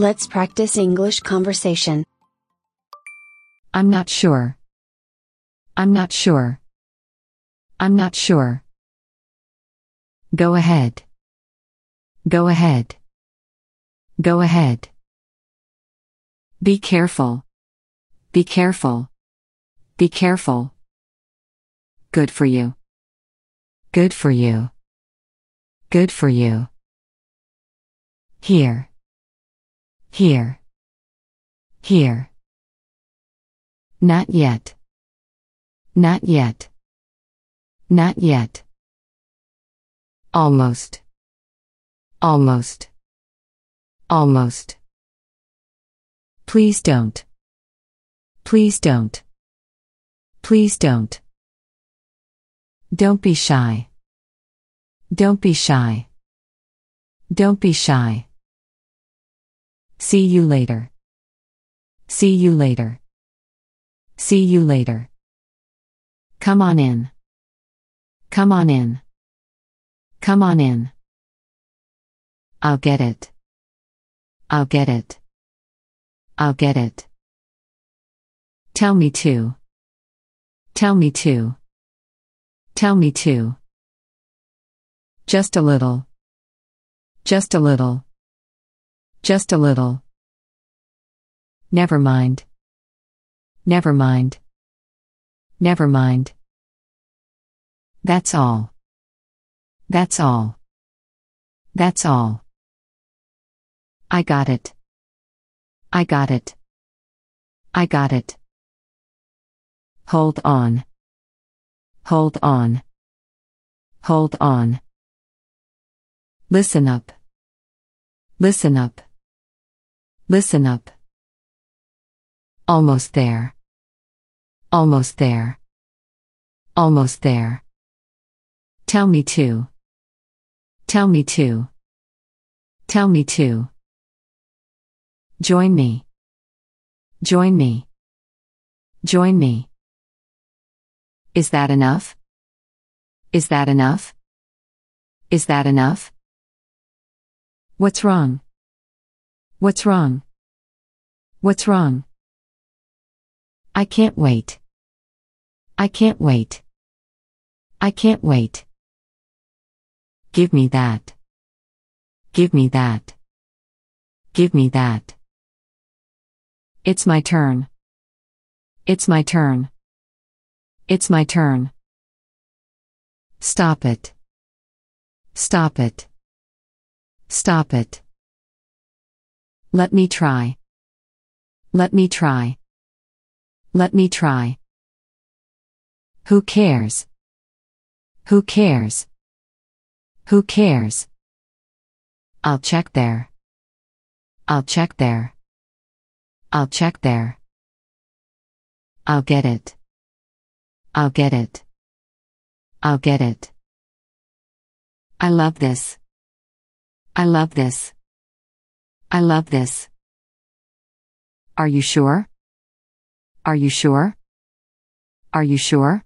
Let's practice English conversation. I'm not sure. I'm not sure. I'm not sure. Go ahead. Go ahead. Go ahead. Be careful. Be careful. Be careful. Good for you. Good for you. Good for you. Here. Here. Here. Not yet. Not yet. Not yet. Almost. Almost. Almost. Please don't. Please don't. Please don't. Don't be shy. Don't be shy. Don't be shy. See you later. See you later. See you later. Come on in. Come on in. Come on in. I'll get it. I'll get it. I'll get it. Tell me to. Tell me to. Tell me to. Just a little. Just a little. Just a little. Never mind. Never mind. Never mind. That's all. That's all. That's all. I got it. I got it. I got it. Hold on. Hold on. Hold on. Listen up. Listen up. Listen up. Almost there. Almost there. Almost there. Tell me to. Tell me to. Tell me to. Join me. Join me. Join me. Is that enough? Is that enough? Is that enough? What's wrong? What's wrong? What's wrong? I can't wait. I can't wait. I can't wait. Give me that. Give me that. Give me that. It's my turn. It's my turn. It's my turn. Stop it. Stop it. Stop it. Let me try. Let me try. Let me try. Who cares? Who cares? Who cares? I'll check there. I'll check there. I'll check there. I'll get it. I'll get it. I'll get it. I love this. I love this. I love this. Are you sure? Are you sure? Are you sure?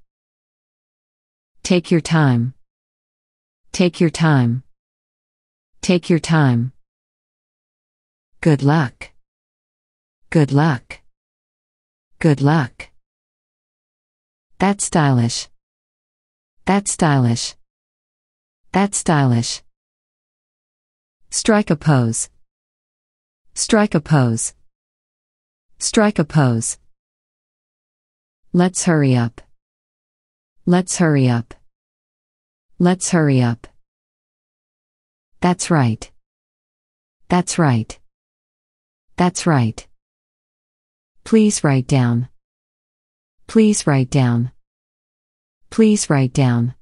Take your time. Take your time. Take your time. Good luck. Good luck. Good luck. That's stylish. That's stylish. That's stylish. Strike a pose. Strike a pose. Strike a pose. Let's hurry up. Let's hurry up. Let's hurry up. That's right. That's right. That's right. Please write down. Please write down. Please write down.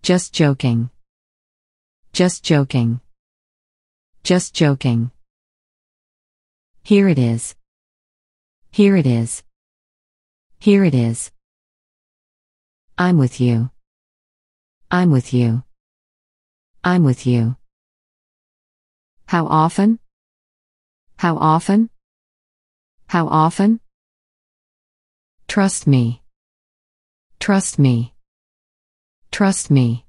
Just joking. Just joking. Just joking. Here it is. Here it is. Here it is. I'm with you. I'm with you. I'm with you. How often? How often? How often? Trust me. Trust me. Trust me.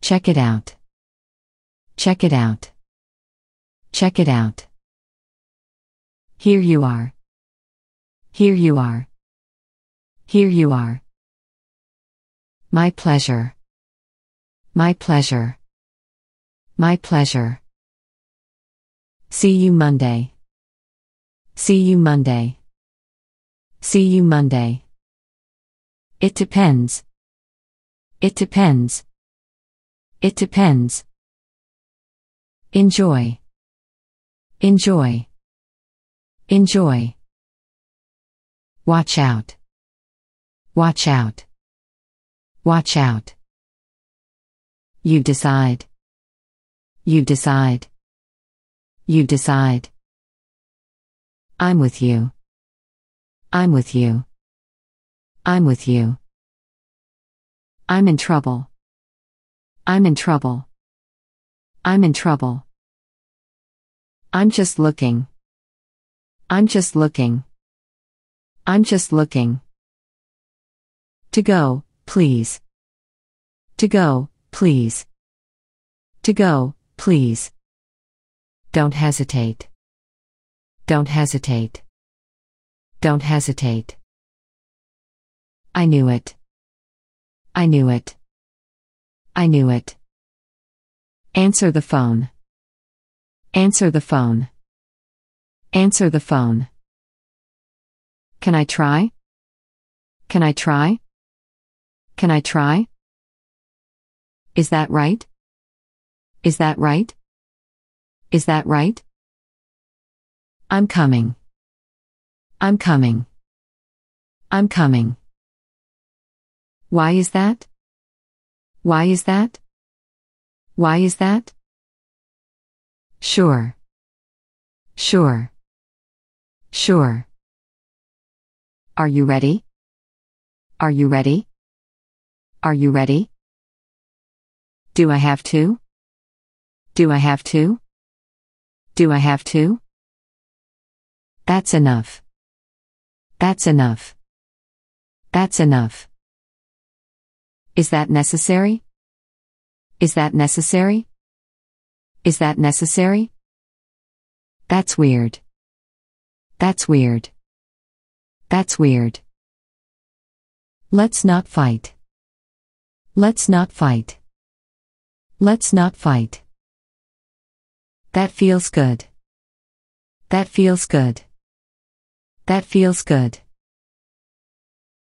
Check it out. Check it out. Check it out. Here you are. Here you are. Here you are. My pleasure. My pleasure. My pleasure. See you Monday. See you Monday. See you Monday. It depends. It depends. It depends. Enjoy. Enjoy. Enjoy. Watch out. Watch out. Watch out. You decide. You decide. You decide. I'm with you. I'm with you. I'm with you. I'm in trouble. I'm in trouble. I'm in trouble. I'm just looking. I'm just looking. I'm just looking. To go, please. To go, please. To go, please. Don't hesitate. Don't hesitate. Don't hesitate. I knew it. I knew it. I knew it. Answer the phone. Answer the phone. Answer the phone. Can I try? Can I try? Can I try? Is that right? Is that right? Is that right? I'm coming. I'm coming. I'm coming. Why is that? Why is that? Why is that? Sure. Sure. Sure. Are you ready? Are you ready? Are you ready? Do I have to? Do I have to? Do I have to? That's enough. That's enough. That's enough. Is that necessary? Is that necessary? Is that necessary? That's weird. That's weird. That's weird. Let's not fight. Let's not fight. Let's not fight. That feels good. That feels good. That feels good.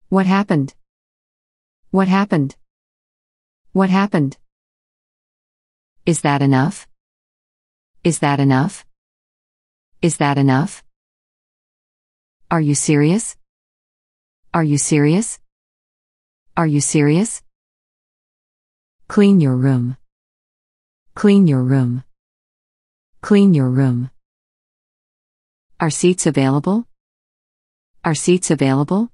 What happened? What happened? What happened? Is that enough? Is that enough? Is that enough? Are you serious? Are you serious? Are you serious? Clean your room. Clean your room. Clean your room. Are seats available? Are seats available?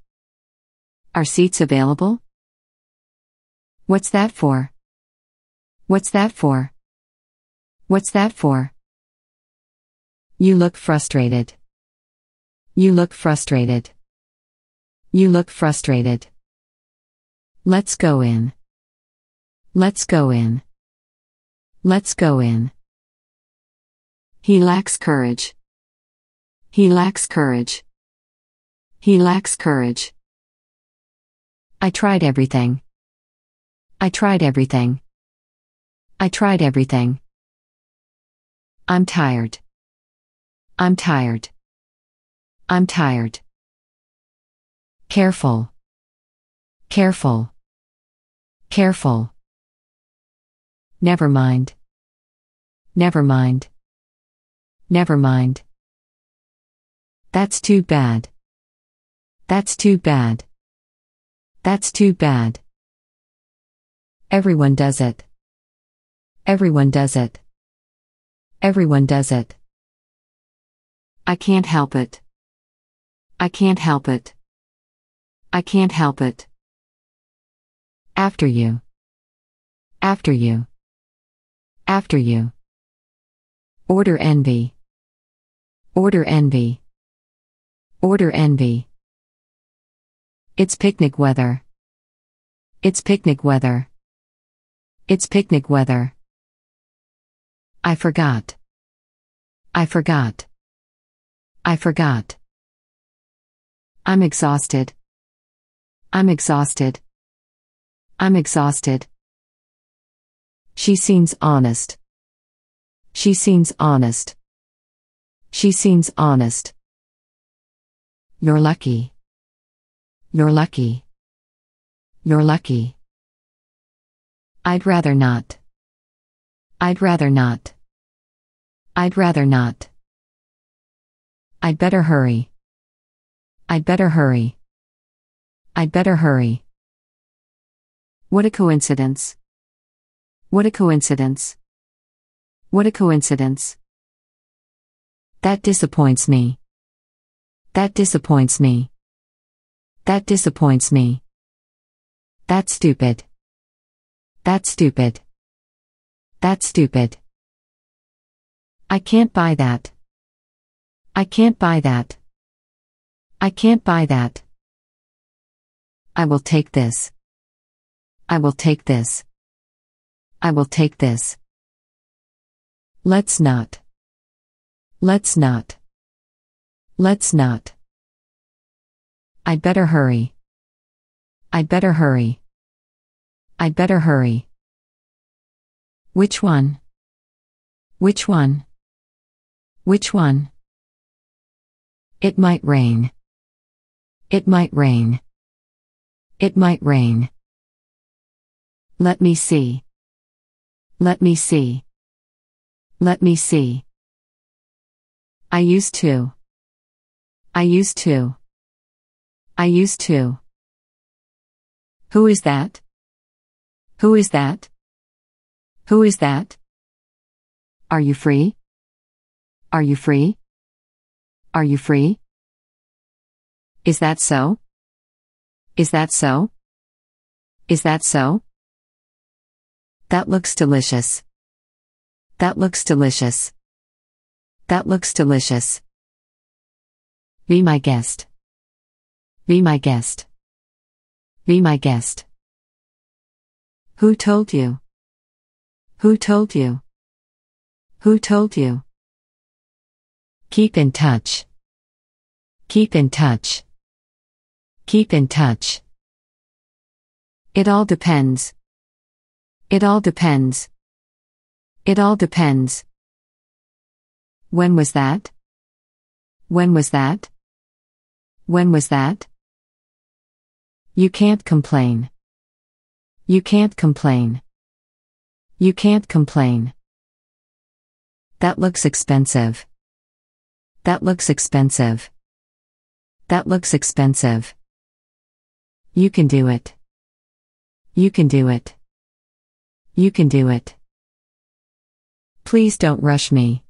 Are seats available? What's that for? What's that for? What's that for? You look frustrated. You look frustrated. You look frustrated. Let's go in. Let's go in. Let's go in. He lacks courage. He lacks courage. He lacks courage. I tried everything. I tried everything. I tried everything. I'm tired. I'm tired. I'm tired. Careful. Careful. Careful. Never mind. Never mind. Never mind. That's too bad. That's too bad. That's too bad. Everyone does it. Everyone does it. Everyone does it. I can't help it. I can't help it. I can't help it. After you. After you. After you. Order envy. Order envy. Order envy. It's picnic weather. It's picnic weather. It's picnic weather. I forgot. I forgot. I forgot. I'm exhausted. I'm exhausted. I'm exhausted. She seems honest. She seems honest. She seems honest. You're lucky. You're lucky. You're lucky. I'd rather not. I'd rather not. I'd rather not. I'd better hurry. I'd better hurry. I'd better hurry. What a coincidence. What a coincidence. What a coincidence. That disappoints me. That disappoints me. That disappoints me. That's stupid. That's stupid. That's stupid. I can't buy that. I can't buy that. I can't buy that. I will take this. I will take this. I will take this. Let's not. Let's not. Let's not. I'd better hurry. I'd better hurry. I'd better hurry. Which one? Which one? Which one? It might rain. It might rain. It might rain. Let me see. Let me see. Let me see. I used to. I used to. I used to. Who is that? Who is that? Who is that? Are you free? Are you free? Are you free? Is that so? Is that so? Is that so? That looks delicious. That looks delicious. That looks delicious. Be my guest. Be my guest. Be my guest. Who told you? Who told you? Who told you? Keep in touch. Keep in touch. Keep in touch. It all depends. It all depends. It all depends. When was that? When was that? When was that? You can't complain. You can't complain. You can't complain. That looks expensive. That looks expensive. That looks expensive. You can do it. You can do it. You can do it. Please don't rush me.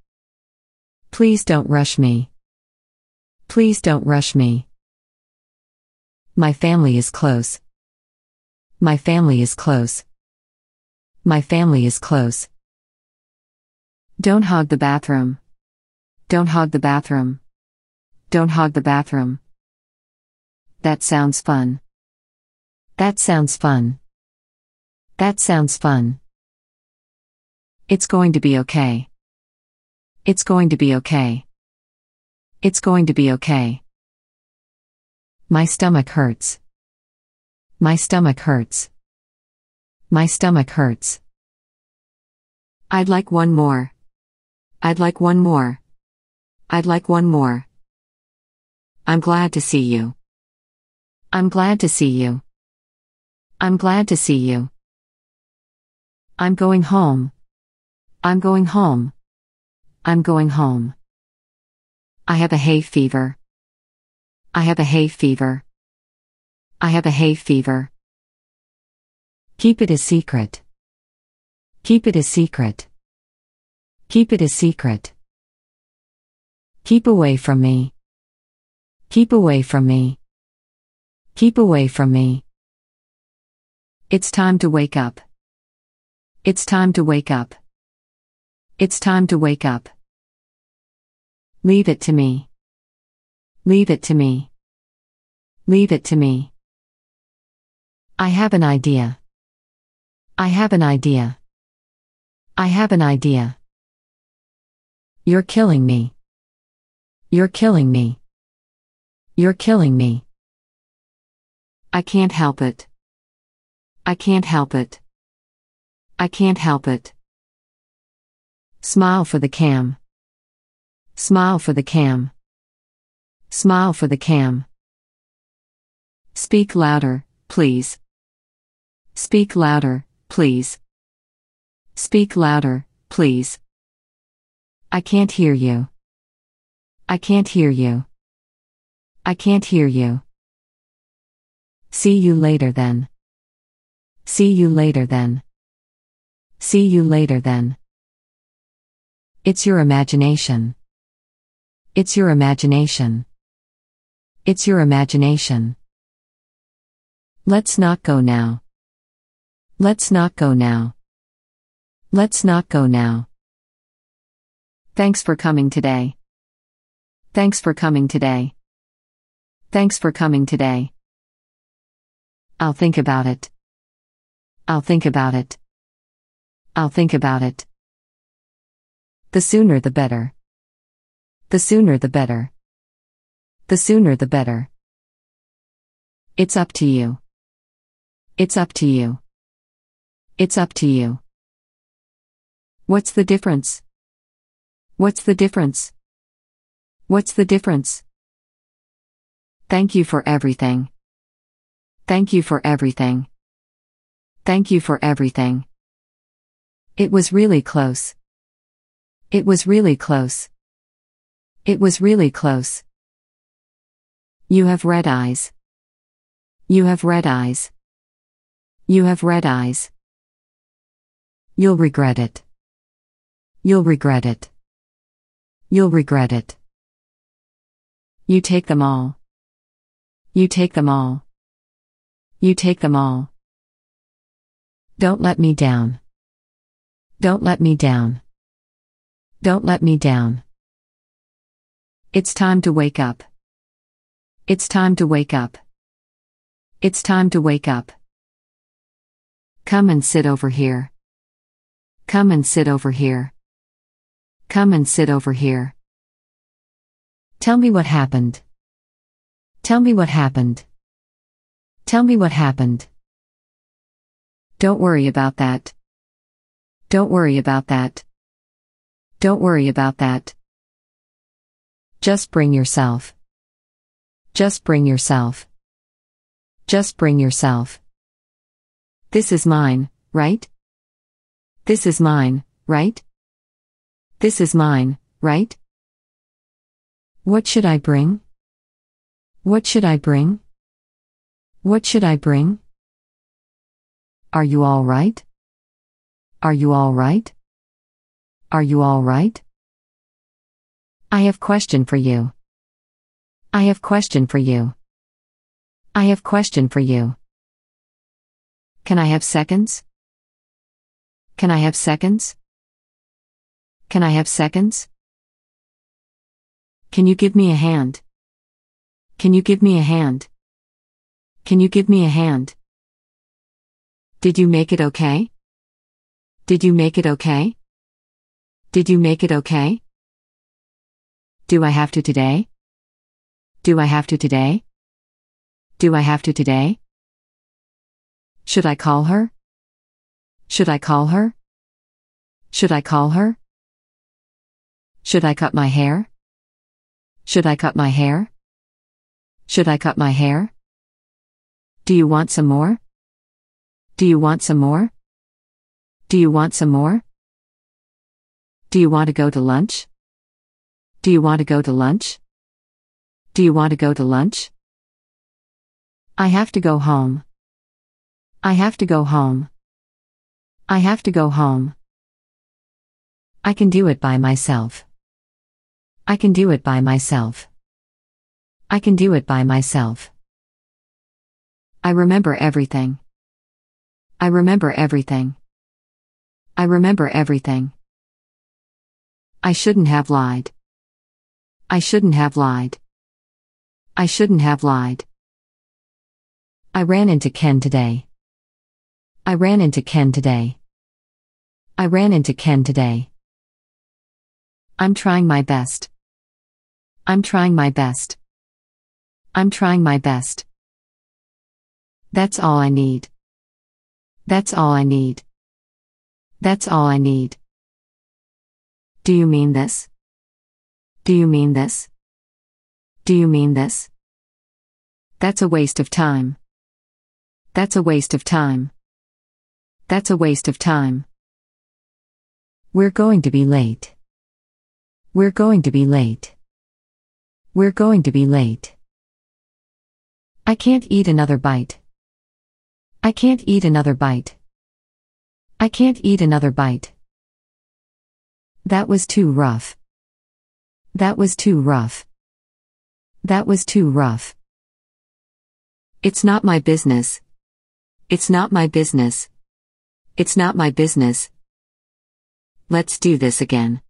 Please don't rush me. Please don't rush me. My family is close. My family is close. My family is close. Don't hog the bathroom. Don't hog the bathroom. Don't hog the bathroom. That sounds fun. That sounds fun. That sounds fun. It's going to be okay. It's going to be okay. It's going to be okay. My stomach hurts. My stomach hurts. My stomach hurts. I'd like one more. I'd like one more. I'd like one more. I'm glad to see you. I'm glad to see you. I'm glad to see you. I'm going home. I'm going home. I'm going home. I have a hay fever. I have a hay fever. I have a hay fever. Keep it a secret. Keep it a secret. Keep it a secret. Keep away from me. Keep away from me. Keep away from me. It's time to wake up. It's time to wake up. It's time to wake up. Leave it to me. Leave it to me. Leave it to me. I have an idea. I have an idea. I have an idea. You're killing me. You're killing me. You're killing me. I can't help it. I can't help it. I can't help it. Smile for the cam. Smile for the cam. Smile for the cam. Speak louder, please. Speak louder, please. Speak louder, please. I can't hear you. I can't hear you. I can't hear you. See you later then. See you later then. See you later then. It's your imagination. It's your imagination. It's your imagination. Let's not go now. Let's not go now. Let's not go now. Thanks for coming today. Thanks for coming today. Thanks for coming today. I'll think about it. I'll think about it. I'll think about it. The sooner the better. The sooner the better. The sooner the better. It's up to you. It's up to you. It's up to you. What's the difference? What's the difference? What's the difference? Thank you for everything. Thank you for everything. Thank you for everything. It was really close. It was really close. It was really close. You have red eyes. You have red eyes. You have red eyes. You'll regret it. You'll regret it. You'll regret it. You take them all. You take them all. You take them all. Don't let me down. Don't let me down. Don't let me down. It's time to wake up. It's time to wake up. It's time to wake up. Come and sit over here. Come and sit over here. Come and sit over here. Tell me what happened. Tell me what happened. Tell me what happened. Don't worry about that. Don't worry about that. Don't worry about that. Just bring yourself. Just bring yourself. Just bring yourself. This is mine, right? This is mine, right? This is mine, right? What should I bring? What should I bring? What should I bring? Are you all right? Are you all right? Are you all right? I have question for you. I have question for you. I have question for you. Can I have seconds? Can I have seconds? Can I have seconds? Can you give me a hand? Can you give me a hand? Can you give me a hand? Did you make it okay? Did you make it okay? Did you make it okay? Do I have to today? Do I have to today? Do I have to today? Should I call her? Should I call her? Should I call her? Should I cut my hair? Should I cut my hair? Should I cut my hair? Do you want some more? Do you want some more? Do you want some more? Do you want to go to lunch? Do you want to go to lunch? Do you want to go to lunch? I have to go home. I have to go home. I have to go home. I can do it by myself. I can do it by myself. I can do it by myself. I remember everything. I remember everything. I remember everything. I shouldn't have lied. I shouldn't have lied. I shouldn't have lied. I ran into Ken today. I ran into Ken today. I ran into Ken today. I'm trying my best. I'm trying my best. I'm trying my best. That's all I need. That's all I need. That's all I need. Do you mean this? Do you mean this? Do you mean this? That's a waste of time. That's a waste of time. That's a waste of time. We're going to be late. We're going to be late. We're going to be late. I can't eat another bite. I can't eat another bite. I can't eat another bite. That was too rough. That was too rough. That was too rough. It's not my business. It's not my business. It's not my business. Let's do this again.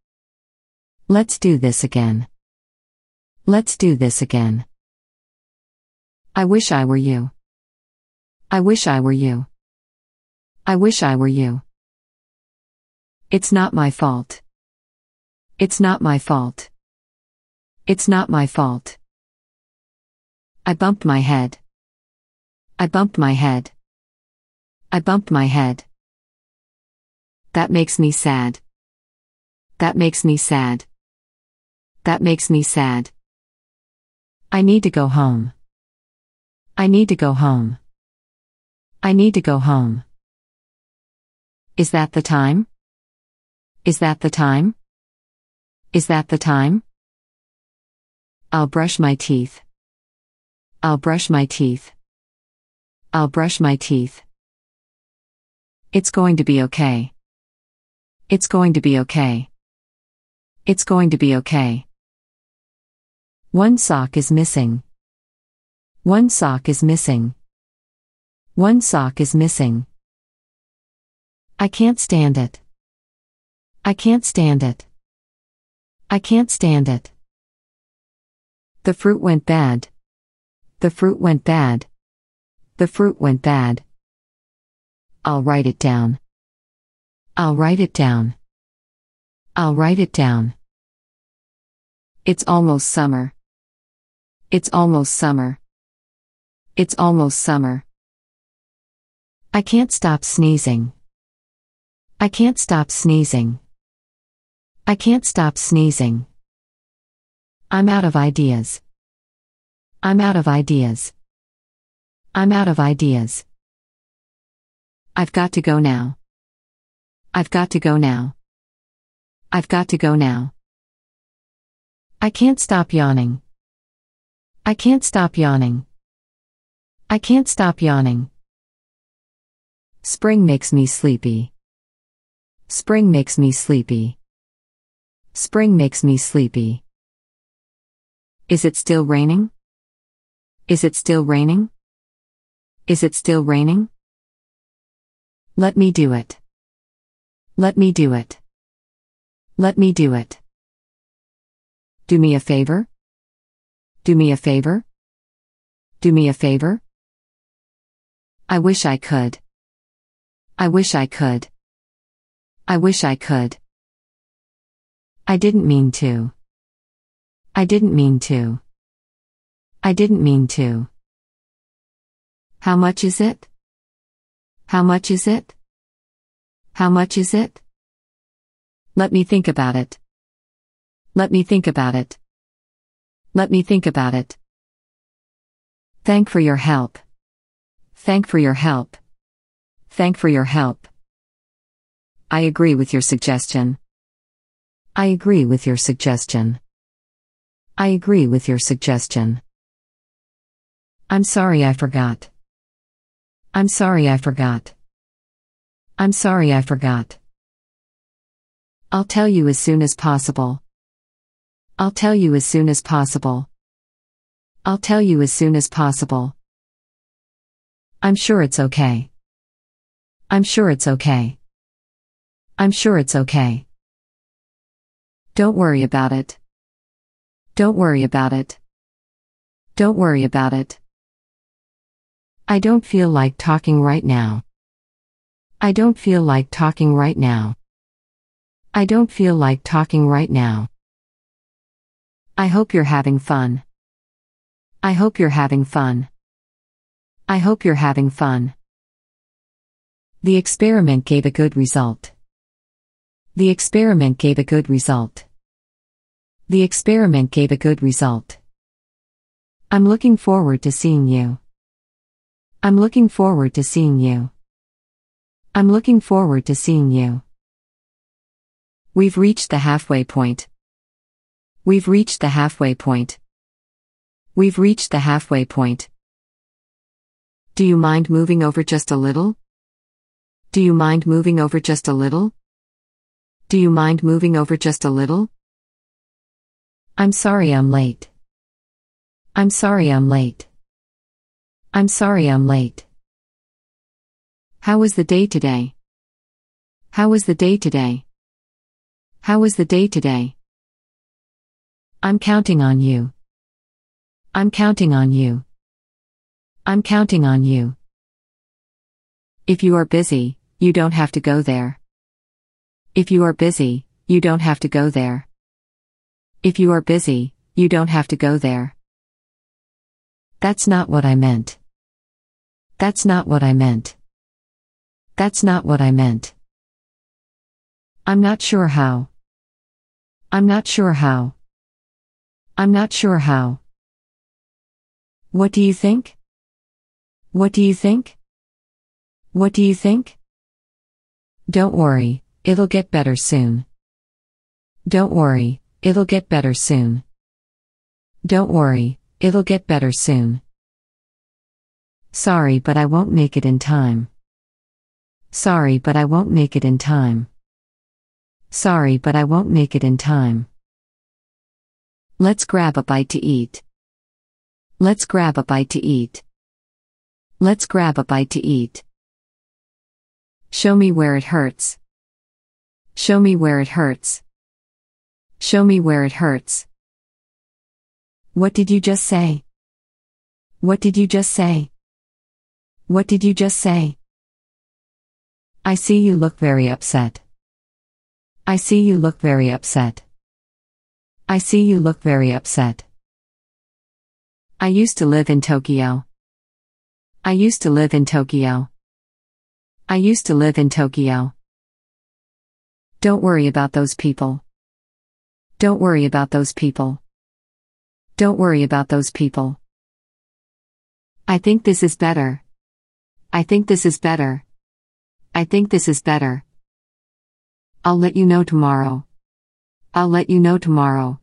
Let's do this again. Let's do this again. I wish I were you. I wish I were you. I wish I were you. It's not my fault. It's not my fault. It's not my fault. I bumped my head. I bumped my head. I bumped my head. That makes me sad. That makes me sad. That makes me sad. I need to go home. I need to go home. I need to go home. Is that the time? Is that the time? Is that the time? I'll brush my teeth. I'll brush my teeth. I'll brush my teeth. It's going to be okay. It's going to be okay. It's going to be okay. One sock is missing. One sock is missing. One sock is missing. I can't stand it. I can't stand it. I can't stand it. The fruit went bad. The fruit went bad. The fruit went bad. I'll write it down. I'll write it down. I'll write it down. It's almost summer. It's almost summer. It's almost summer. I can't stop sneezing. I can't stop sneezing. I can't stop sneezing. I'm out of ideas. I'm out of ideas. I'm out of ideas. I've got to go now. I've got to go now. I've got to go now. I can't stop yawning. I can't stop yawning. I can't stop yawning. Spring makes me sleepy. Spring makes me sleepy. Spring makes me sleepy. Is it still raining? Is it still raining? Is it still raining? Let me do it. Let me do it. Let me do it. Do me a favor? Do me a favor? Do me a favor? I wish I could. I wish I could. I wish I could. I didn't mean to. I didn't mean to. I didn't mean to. How much is it? How much is it? How much is it? Let me think about it. Let me think about it. Let me think about it. Thank for your help. Thank for your help. Thank for your help. I agree with your suggestion. I agree with your suggestion. I agree with your suggestion. I'm sorry I forgot. I'm sorry I forgot. I'm sorry I forgot. I'll tell you as soon as possible. I'll tell you as soon as possible. I'll tell you as soon as possible. I'm sure it's okay. I'm sure it's okay. I'm sure it's okay. Don't worry about it. Don't worry about it. Don't worry about it. I don't feel like talking right now. I don't feel like talking right now. I don't feel like talking right now. I hope you're having fun. I hope you're having fun. I hope you're having fun. The experiment gave a good result. The experiment gave a good result. The experiment gave a good result. I'm looking forward to seeing you. I'm looking forward to seeing you. I'm looking forward to seeing you. We've reached the halfway point. We've reached the halfway point. We've reached the halfway point. Do you mind moving over just a little? Do you mind moving over just a little? Do you mind moving over just a little? I'm sorry I'm late. I'm sorry I'm late. I'm sorry I'm late. How was the day today? How was the day today? How was the day today? I'm counting on you. I'm counting on you. I'm counting on you. If you are busy, you don't have to go there. If you are busy, you don't have to go there. If you are busy, you don't have to go there. That's not what I meant. That's not what I meant. That's not what I meant. I'm not sure how. I'm not sure how. I'm not sure how. What do you think? What do you think? What do you think? Don't worry, it'll get better soon. Don't worry, it'll get better soon. Don't worry, it'll get better soon. Sorry, but I won't make it in time. Sorry, but I won't make it in time. Sorry, but I won't make it in time. Let's grab a bite to eat. Let's grab a bite to eat. Let's grab a bite to eat. Show me where it hurts. Show me where it hurts. Show me where it hurts. What did you just say? What did you just say? What did you just say? I see you look very upset. I see you look very upset. I see you look very upset. I used to live in Tokyo. I used to live in Tokyo. I used to live in Tokyo. Don't worry about those people. Don't worry about those people. Don't worry about those people. I think this is better. I think this is better. I think this is better. I'll let you know tomorrow. I'll let you know tomorrow.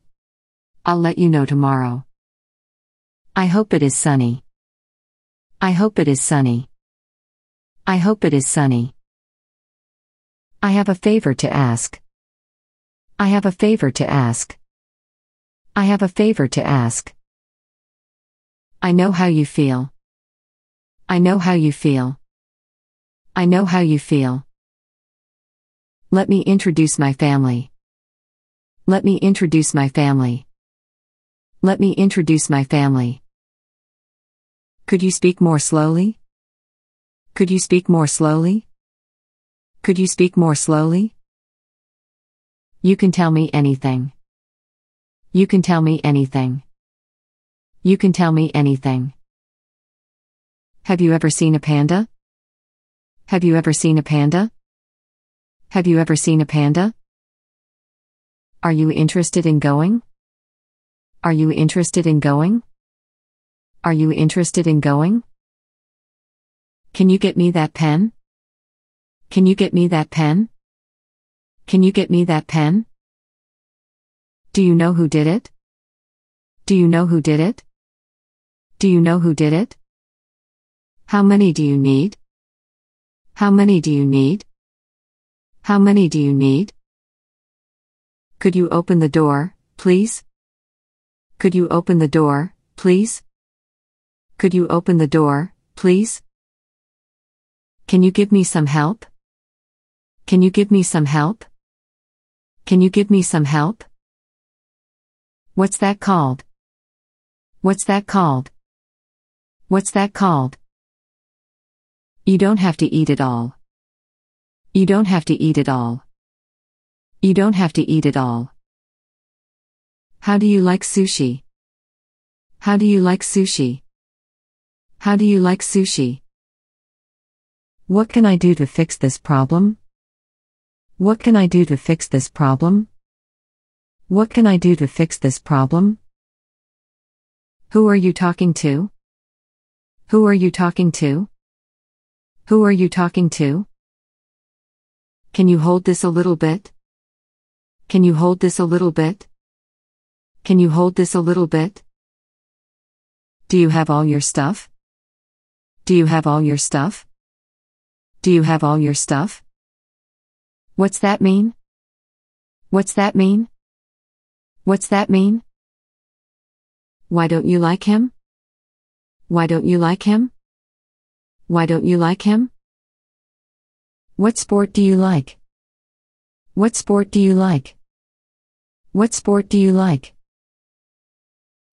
I'll let you know tomorrow. I hope it is sunny. I hope it is sunny. I hope it is sunny. I have a favor to ask. I have a favor to ask. I have a favor to ask. I know how you feel. I know how you feel. I know how you feel. Let me introduce my family. Let me introduce my family. Let me introduce my family. Could you speak more slowly? Could you speak more slowly? Could you speak more slowly? You can tell me anything. You can tell me anything. You can tell me anything. Have you ever seen a panda? Have you ever seen a panda? Have you ever seen a panda? Are you interested in going? Are you interested in going? Are you interested in going? Can you get me that pen? Can you get me that pen? Can you get me that pen? Do you know who did it? Do you know who did it? Do you know who did it? How many do you need? How many do you need? How many do you need? Could you open the door, please? Could you open the door, please? Could you open the door, please? Can you give me some help? Can you give me some help? Can you give me some help? What's that called? What's that called? What's that called? You don't have to eat it all. You don't have to eat it all. You don't have to eat it all. How do you like sushi? How do you like sushi? How do you like sushi? What can I do to fix this problem? What can I do to fix this problem? What can I do to fix this problem? Who are you talking to? Who are you talking to? Who are you talking to? Can you hold this a little bit? Can you hold this a little bit? Can you hold this a little bit? Do you have all your stuff? Do you have all your stuff? Do you have all your stuff? What's that mean? What's that mean? What's that mean? Why don't you like him? Why don't you like him? Why don't you like him? What sport do you like? What sport do you like? What sport do you like?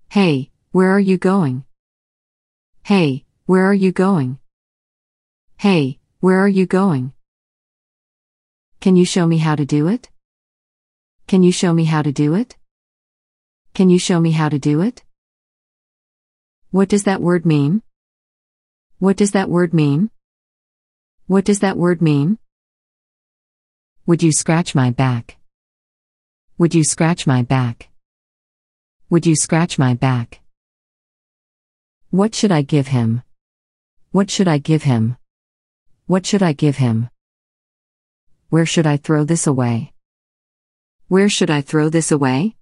Hey, where are you going? Hey, where are you going? Hey, where are you going? Can you show me how to do it? Can you show me how to do it? Can you show me how to do it? What does that word mean? What does that word mean? What does that word mean? Would you scratch my back? Would you scratch my back? Would you scratch my back? What should I give him? What should I give him? What should I give him? Where should I throw this away? Where should I throw this away?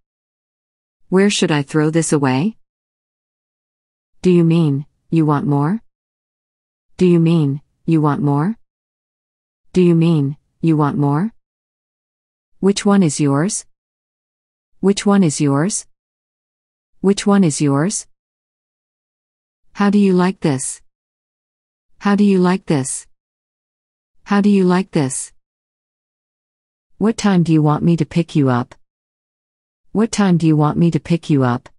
Where should I throw this away? Do you mean, you want more? Do you mean, you want more? Do you mean, you want more? Which one is yours? Which one is yours? Which one is yours? How do you like this? How do you like this? How do you like this? What time do you want me to pick you up? What time do you want me to pick you up?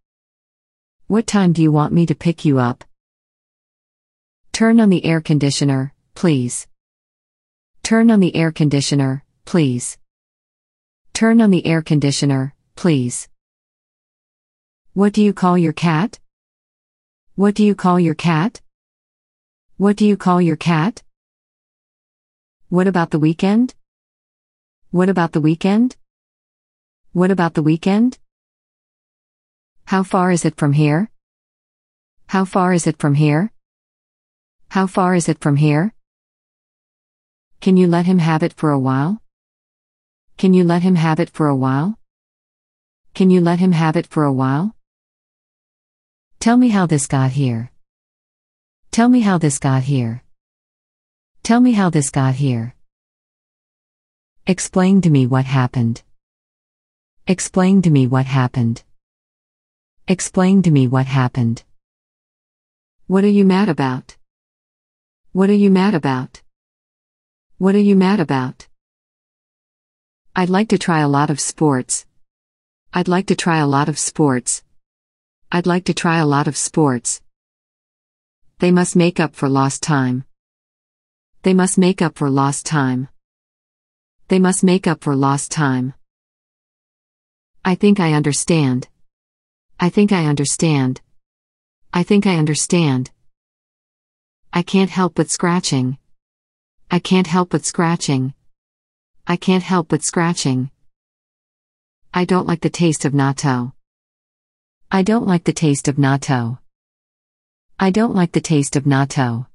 What time do you want me to pick you up? Turn on the air conditioner, please. Turn on the air conditioner, please. Turn on the air conditioner, please. What do you call your cat? What do you call your cat? What do you call your cat? What about the weekend? What about the weekend? What about the weekend? How far is it from here? How far is it from here? How far is it from here? Can you let him have it for a while? Can you let him have it for a while? Can you let him have it for a while? Tell me how this got here. Tell me how this got here. Tell me how this got here. Explain to me what happened. Explain to me what happened. Explain to me what happened. What are you mad about? What are you mad about? What are you mad about? I'd like to try a lot of sports. I'd like to try a lot of sports. I'd like to try a lot of sports. They must make up for lost time. They must make up for lost time. They must make up for lost time. I think I understand. I think I understand. I think I understand. I can't help but scratching. I can't help but scratching. I can't help but scratching. I don't like the taste of natto. I don't like the taste of natto. I don't like the taste of natto.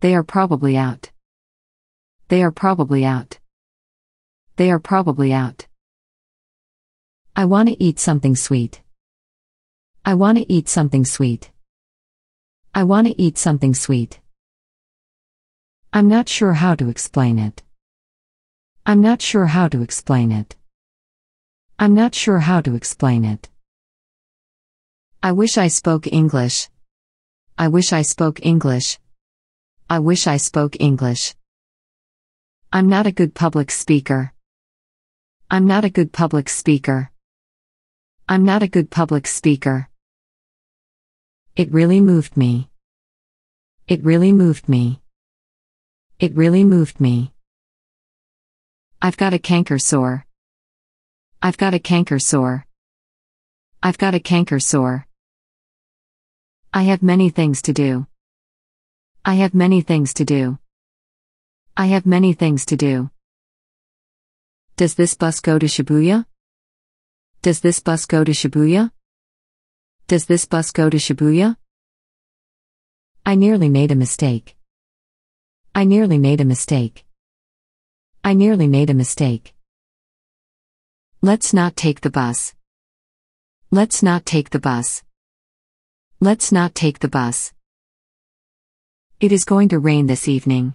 They are probably out. They are probably out. They are probably out. I want to eat something sweet. I want to eat something sweet. I want to eat something sweet. I'm not sure how to explain it. I'm not sure how to explain it. I'm not sure how to explain it. I wish I spoke English. I wish I spoke English. I wish I spoke English. I'm not a good public speaker. I'm not a good public speaker. I'm not a good public speaker. It really moved me. It really moved me. It really moved me. I've got a canker sore. I've got a canker sore. I've got a canker sore. I have many things to do. I have many things to do. I have many things to do. Does this bus go to Shibuya? Does this bus go to Shibuya? Does this bus go to Shibuya? I nearly made a mistake. I nearly made a mistake. I nearly made a mistake. Let's not take the bus. Let's not take the bus. Let's not take the bus. It is going to rain this evening.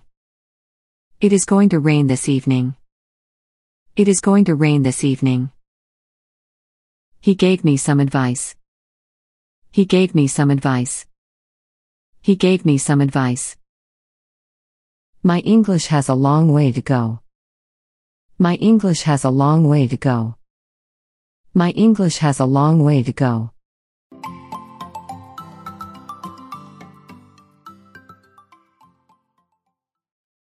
It is going to rain this evening. It is going to rain this evening. He gave me some advice. He gave me some advice. He gave me some advice. My English has a long way to go. My English has a long way to go. My English has a long way to go.